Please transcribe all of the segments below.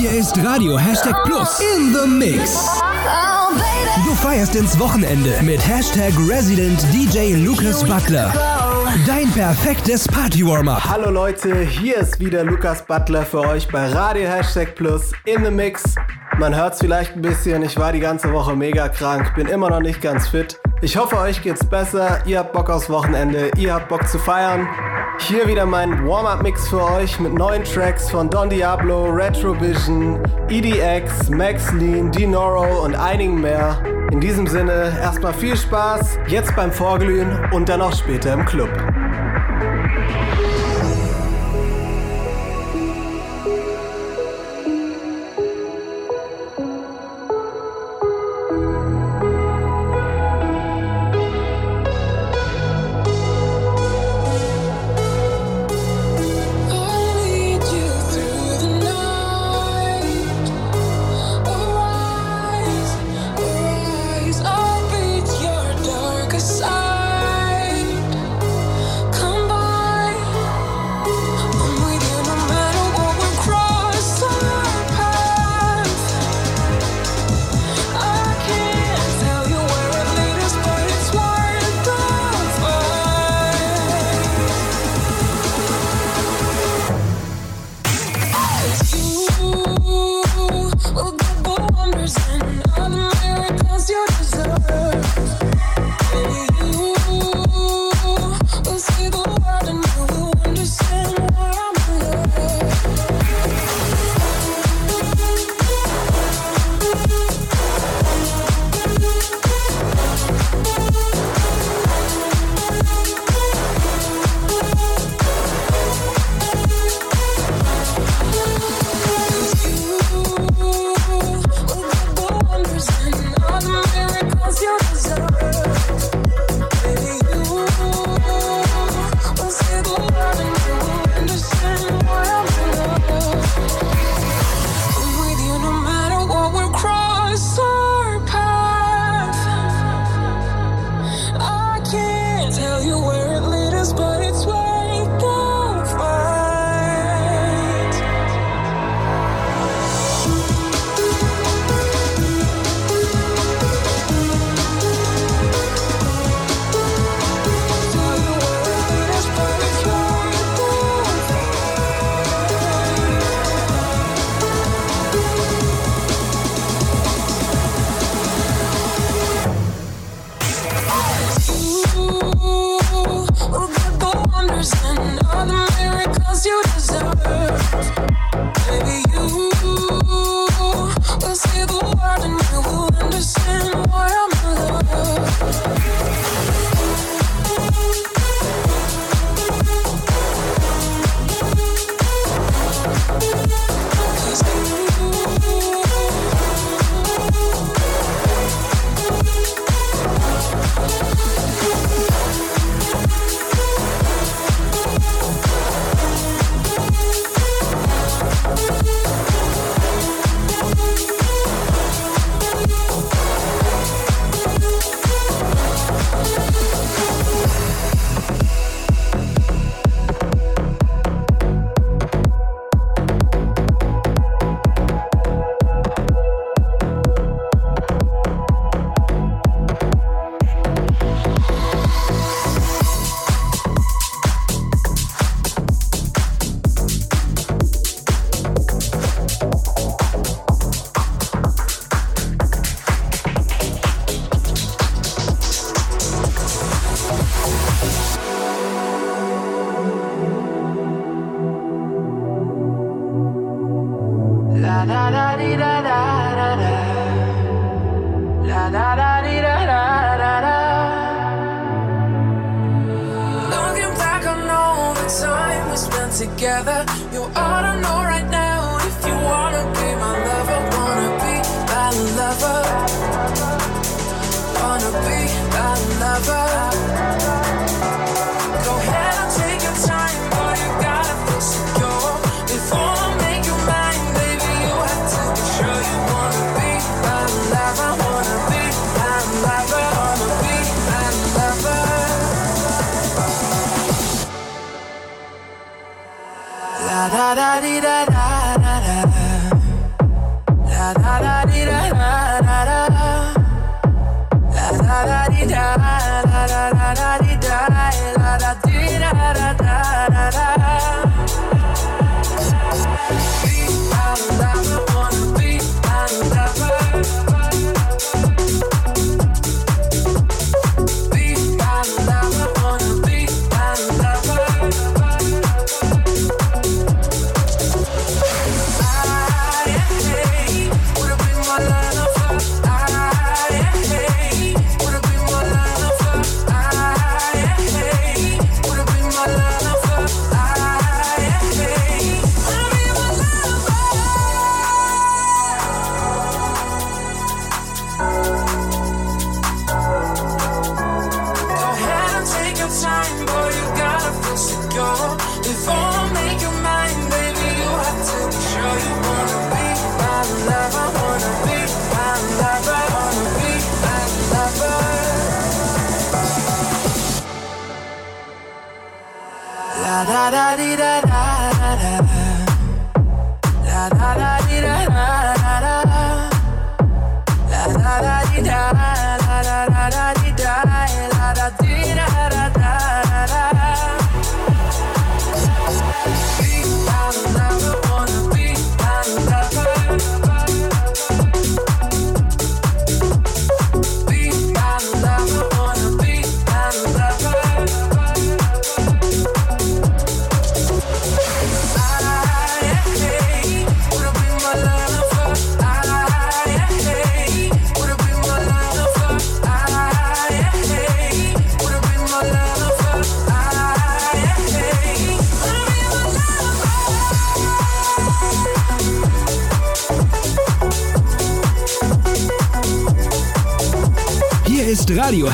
Hier ist Radio Hashtag Plus in the Mix. Du feierst ins Wochenende mit Hashtag Resident DJ Lucas Butler. Dein perfektes Party-Warm-Up. Hallo Leute, hier ist wieder Lukas Butler für euch bei Radio Hashtag Plus in the Mix. Man hört es vielleicht ein bisschen, ich war die ganze Woche mega krank, bin immer noch nicht ganz fit. Ich hoffe, euch geht's besser, ihr habt Bock aufs Wochenende, ihr habt Bock zu feiern. Hier wieder mein Warm-Up-Mix für euch mit neuen Tracks von Don Diablo, Retrovision, EDX, Max Lean, Dinoro und einigen mehr. In diesem Sinne erstmal viel Spaß, jetzt beim Vorglühen und dann auch später im Club.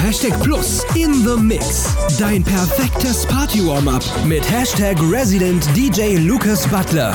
Hashtag Plus in the Mix. Dein perfektes Party-Warm-Up mit Hashtag Resident DJ Lucas Butler.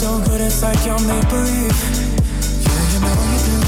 Good, it's like you're make believe. Yeah, you know you do.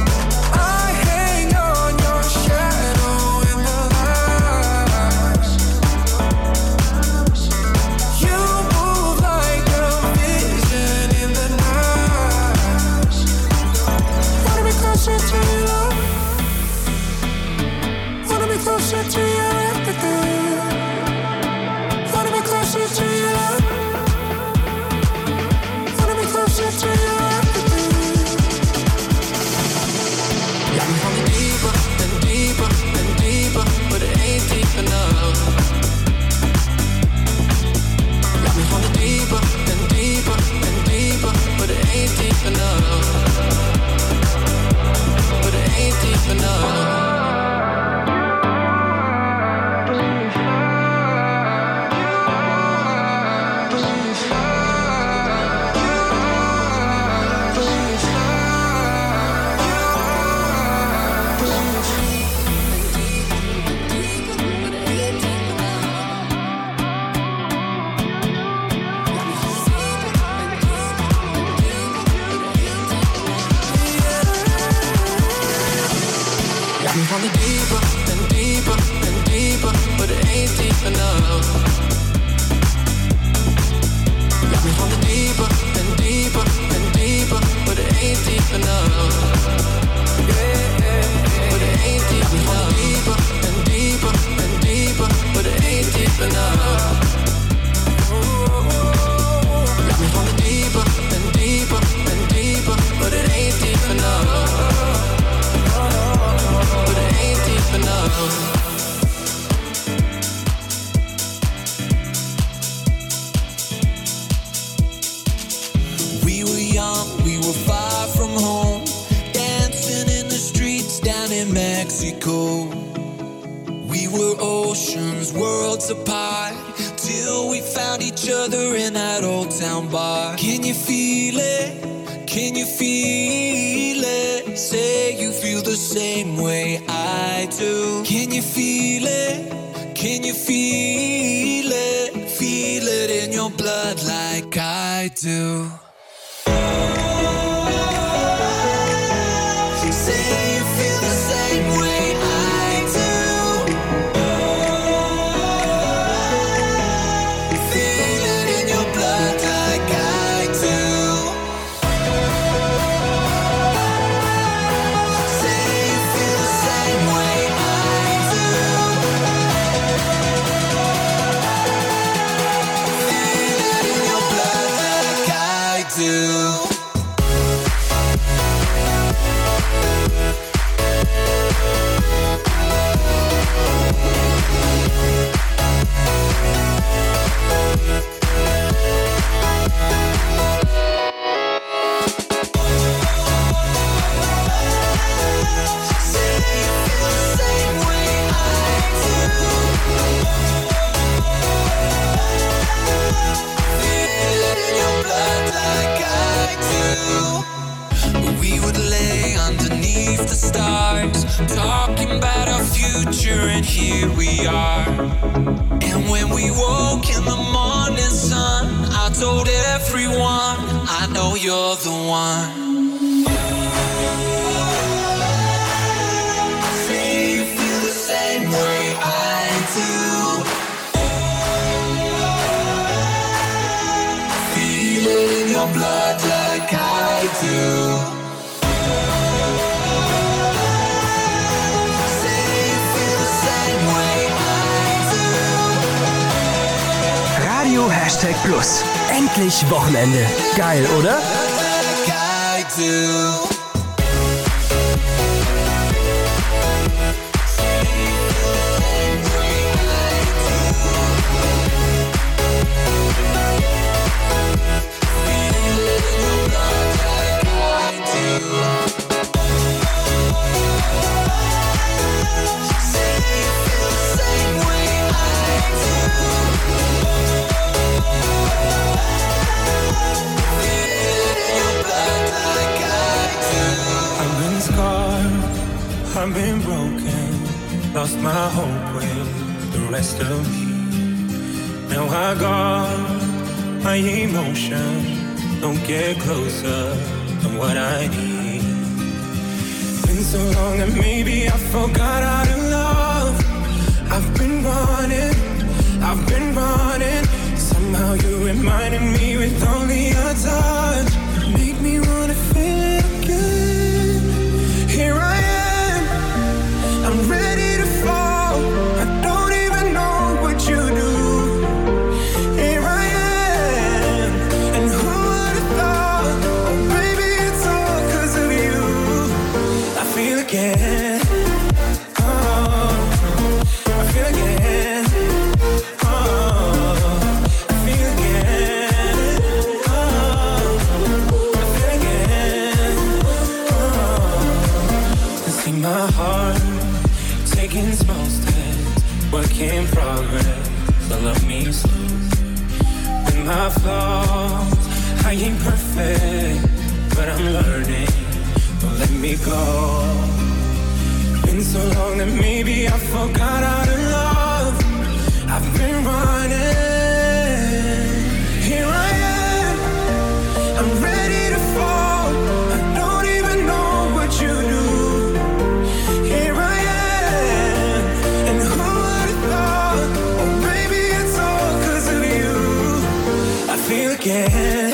enough. emotion. Don't get closer than what I need. Been so long that maybe I forgot how to love. I've been running, I've been running. Somehow you reminded me with only a touch my flaws. I ain't perfect, but I'm learning. Don't let me go. Been so long that maybe I forgot I again.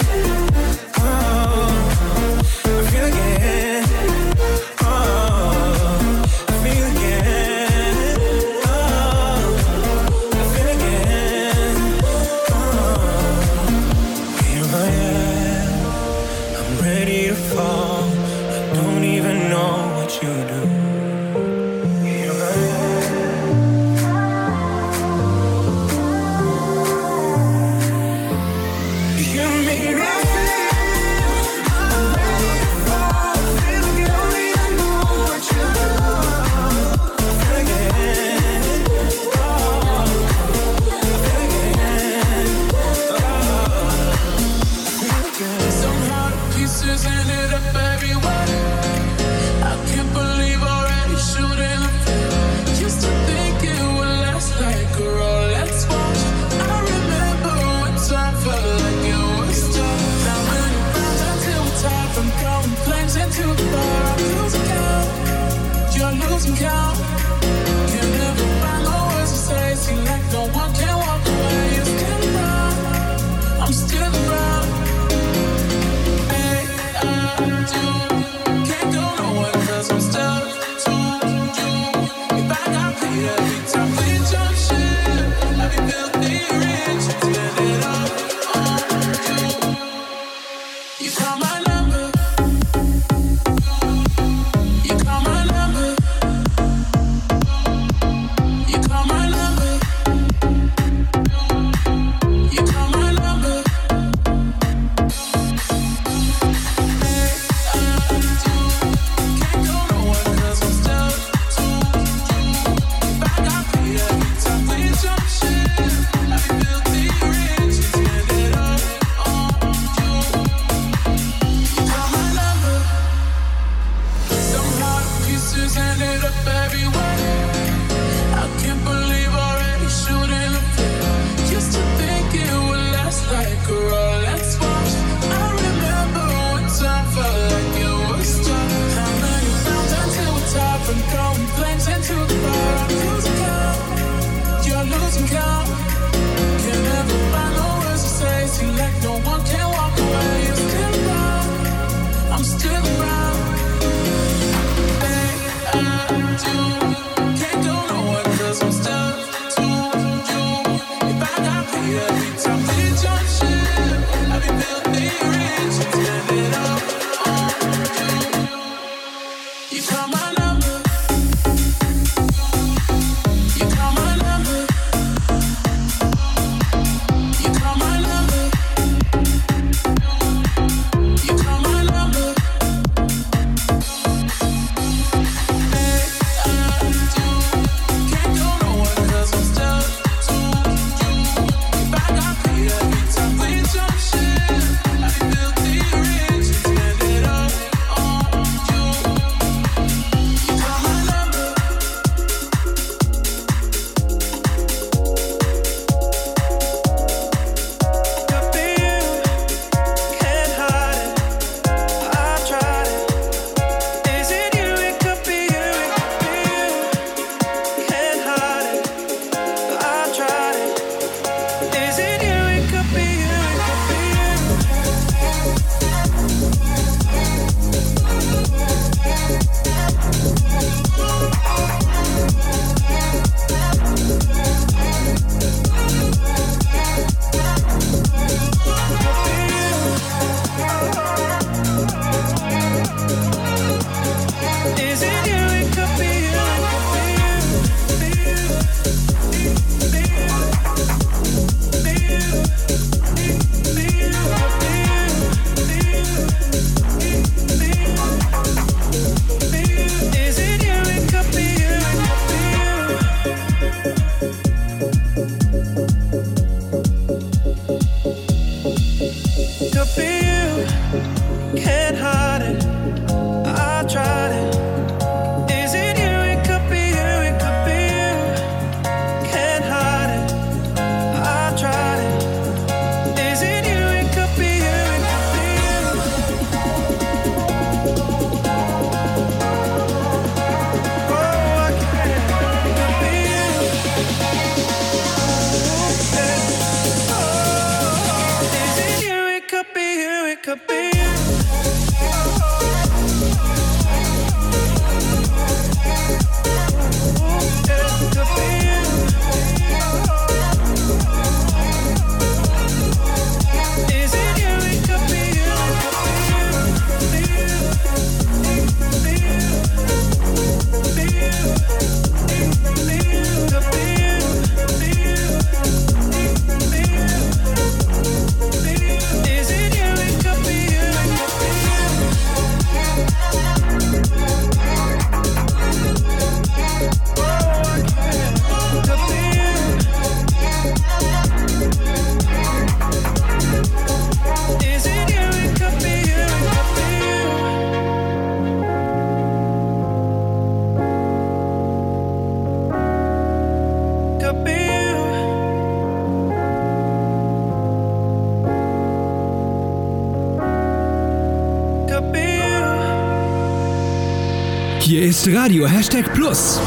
Hier ist Radio Hashtag Plus.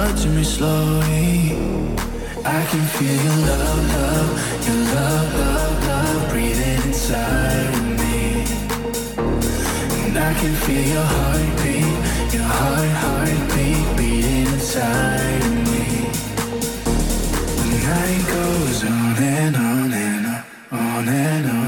Touch to me slowly. I can feel your love, love, your love, love, love breathing inside of me. And I can feel your heartbeat, your heart, heartbeat beating inside of me. The night goes on and on and on and on.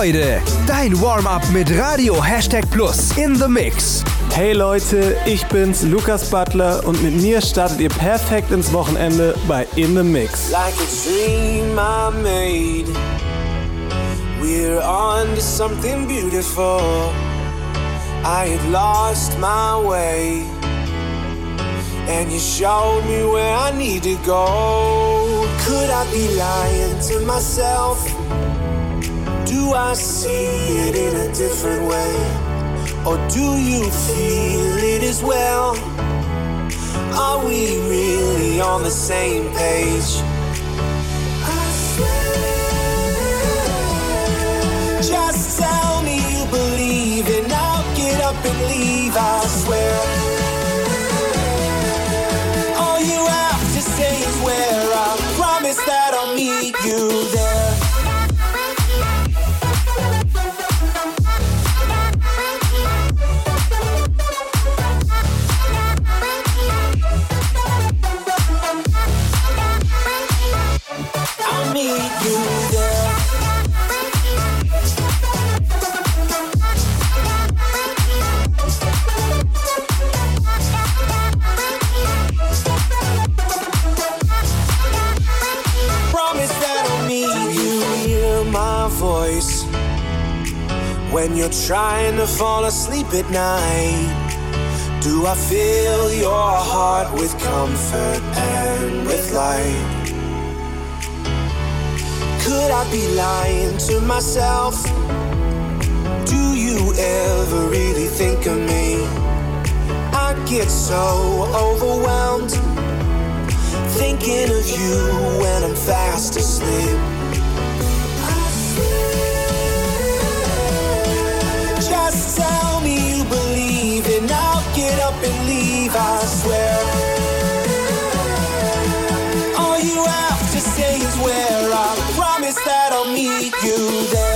Freude. Dein Warm-up mit Radio Hashtag Plus in the Mix. Hey Leute, ich bin's, Lukas Butler und mit mir startet ihr perfekt ins Wochenende bei In the Mix. Like a dream I made We're on to something beautiful I had lost my way And you showed me where I need to go Could I be lying to myself? Do I see it in a different way? Or do you feel it as well? Are we really on the same page? I swear. Just tell me you believe and I'll get up and leave. I swear. All you have to say is where I promise that I'll meet you there. Trying to fall asleep at night? Do I fill your heart with comfort and with light? Could I be lying to myself? Do you ever really think of me? I get so overwhelmed thinking of you when I'm fast asleep. you there.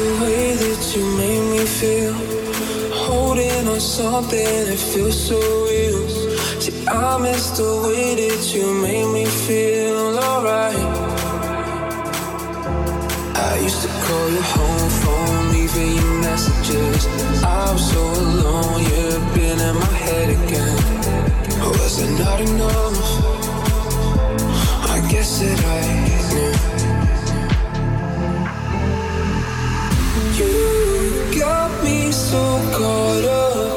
I'll that you made me feel. Holding on something that feels so real. See, I miss the way that you made me feel alright. I used to call your home phone, leaving you messages. I was so alone, you've been in my head again. Was it not enough? I guess that I knew. So caught up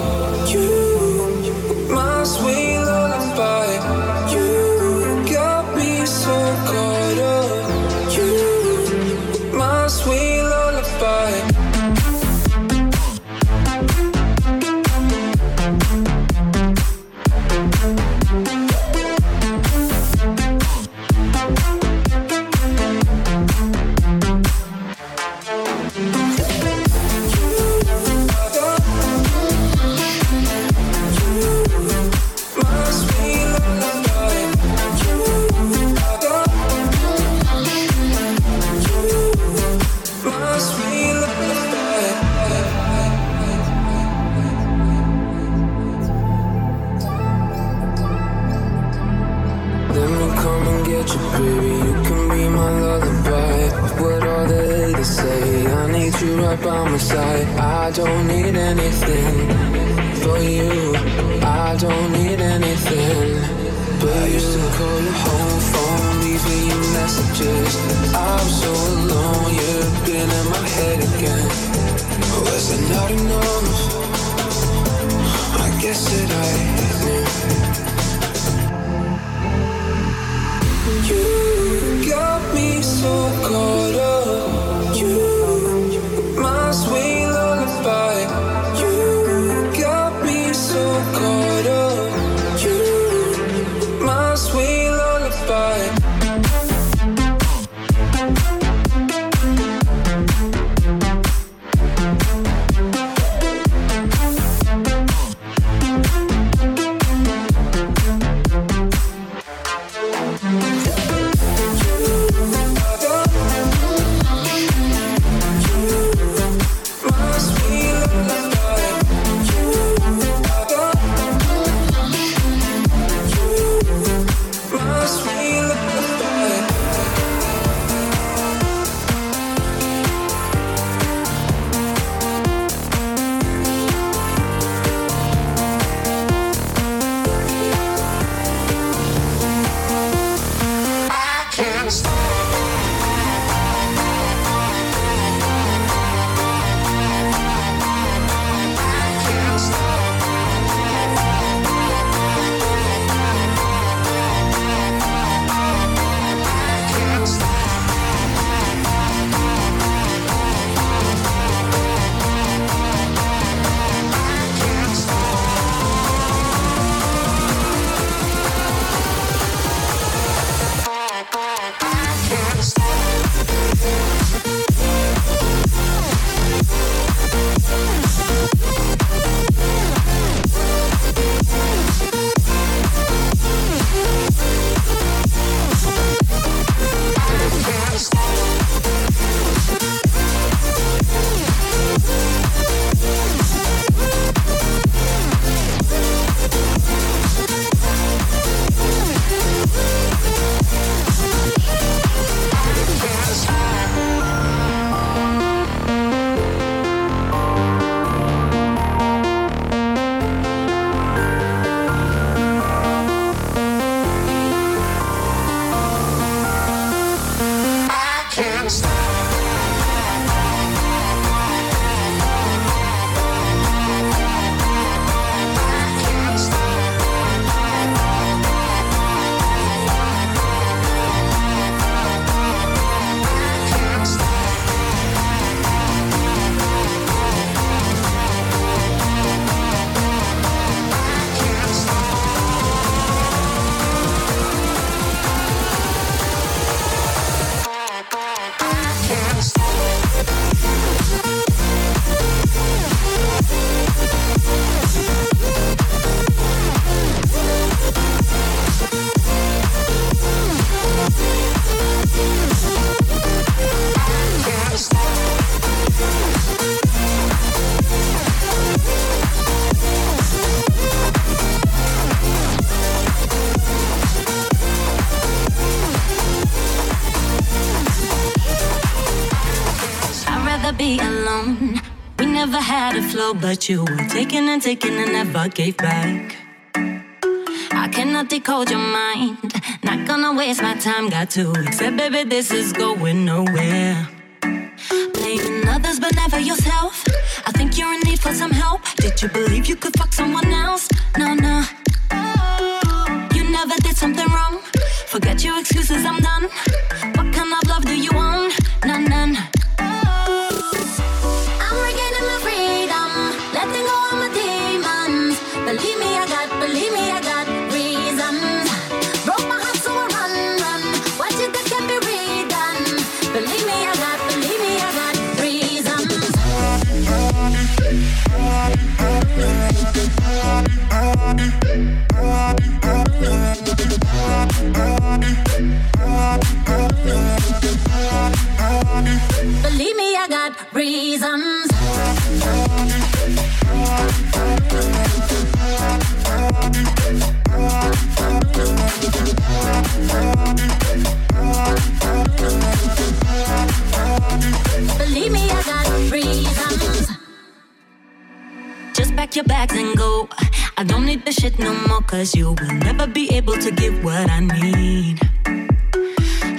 but you were taking and taking and never gave back. I cannot decode your mind. Not gonna waste my time. Got to accept, baby, this is going nowhere. Blaming others, but never yourself. I think you're in need for some help. Did you believe you could fuck someone else? No, no. You never did something wrong. Forget your excuses, I'm done. What kind of love do you want? Your bags and go. I don't need the shit no more, cause you will never be able to give what I need.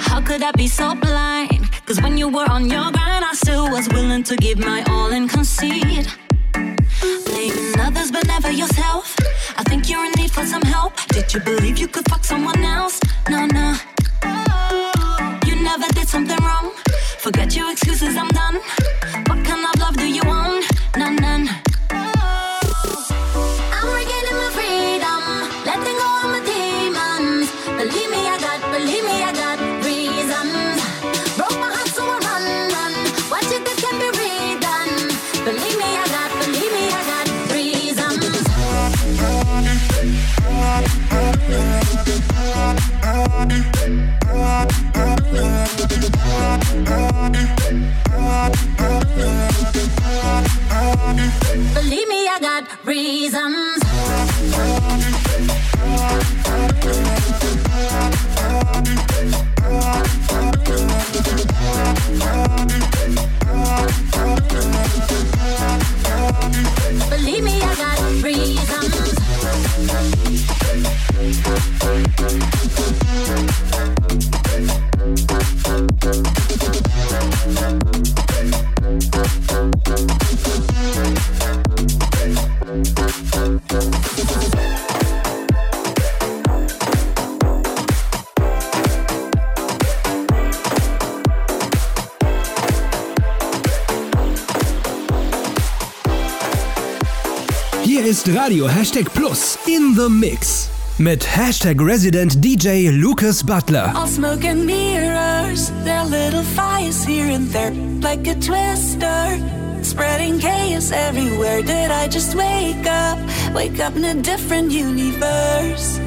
How could I be so blind? Cause when you were on your grind, I still was willing to give my all and concede. Blaming others but never yourself. I think you're in need for some help. Did you believe you could fuck someone else? Believe me, I got reasons. Radio Hashtag Plus in the Mix. Mit Hashtag Resident DJ Lucas Butler. All smoke and mirrors, there are little fires here and there, like a twister. Spreading chaos everywhere. Did I just wake up? Wake up in a different universe.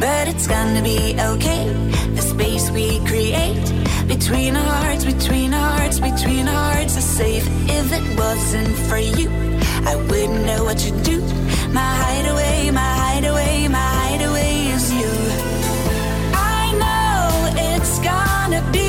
But it's gonna be okay. The space we create between our hearts, between our hearts, between our hearts is safe. If it wasn't for you, I wouldn't know what to do. My hideaway, my hideaway, my hideaway is you. I know it's gonna be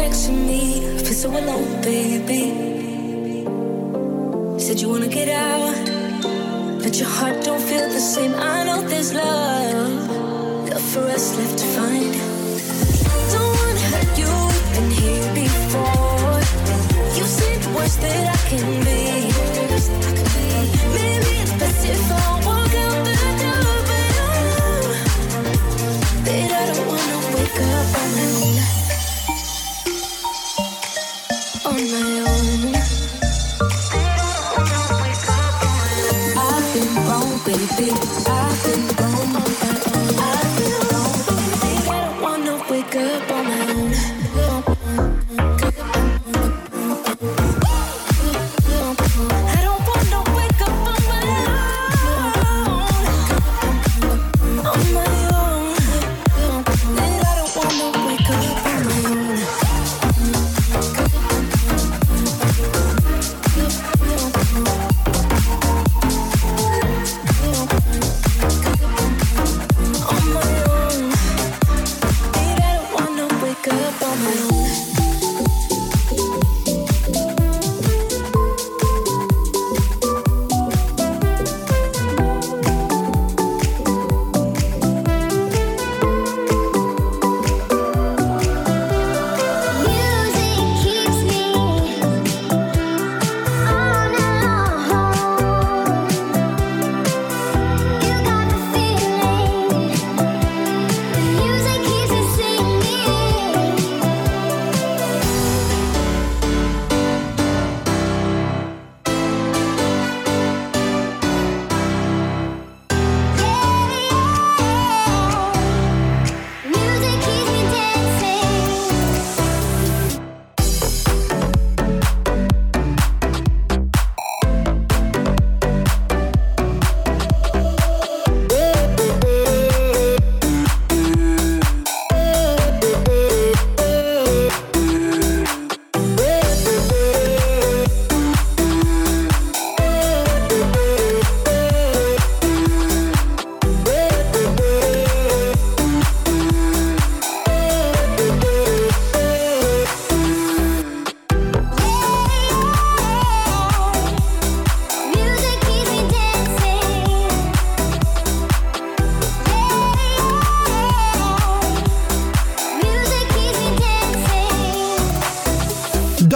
next to me. I feel so alone, baby. Said you wanna get out, but your heart don't feel the same. I know there's love, love for us left to find. Don't wanna hurt you. We've been here before. You've seen the worst that I can be. Maybe it's best if I. you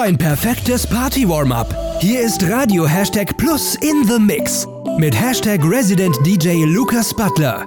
ein perfektes Party-Warm-Up. Hier ist Radio Hashtag Plus in the Mix mit Hashtag Resident DJ Lucas Butler.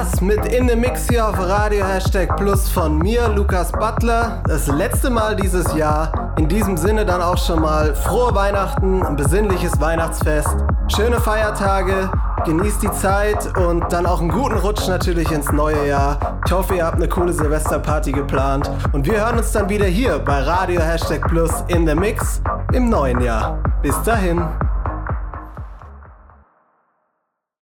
War's mit In the Mix hier auf Radio Hashtag Plus von mir, Lukas Butler. Das letzte Mal dieses Jahr. In diesem Sinne dann auch schon mal frohe Weihnachten, ein besinnliches Weihnachtsfest, schöne Feiertage, genießt die Zeit und dann auch einen guten Rutsch natürlich ins neue Jahr. Ich hoffe, ihr habt eine coole Silvesterparty geplant und wir hören uns dann wieder hier bei Radio Hashtag Plus in the Mix im neuen Jahr. Bis dahin.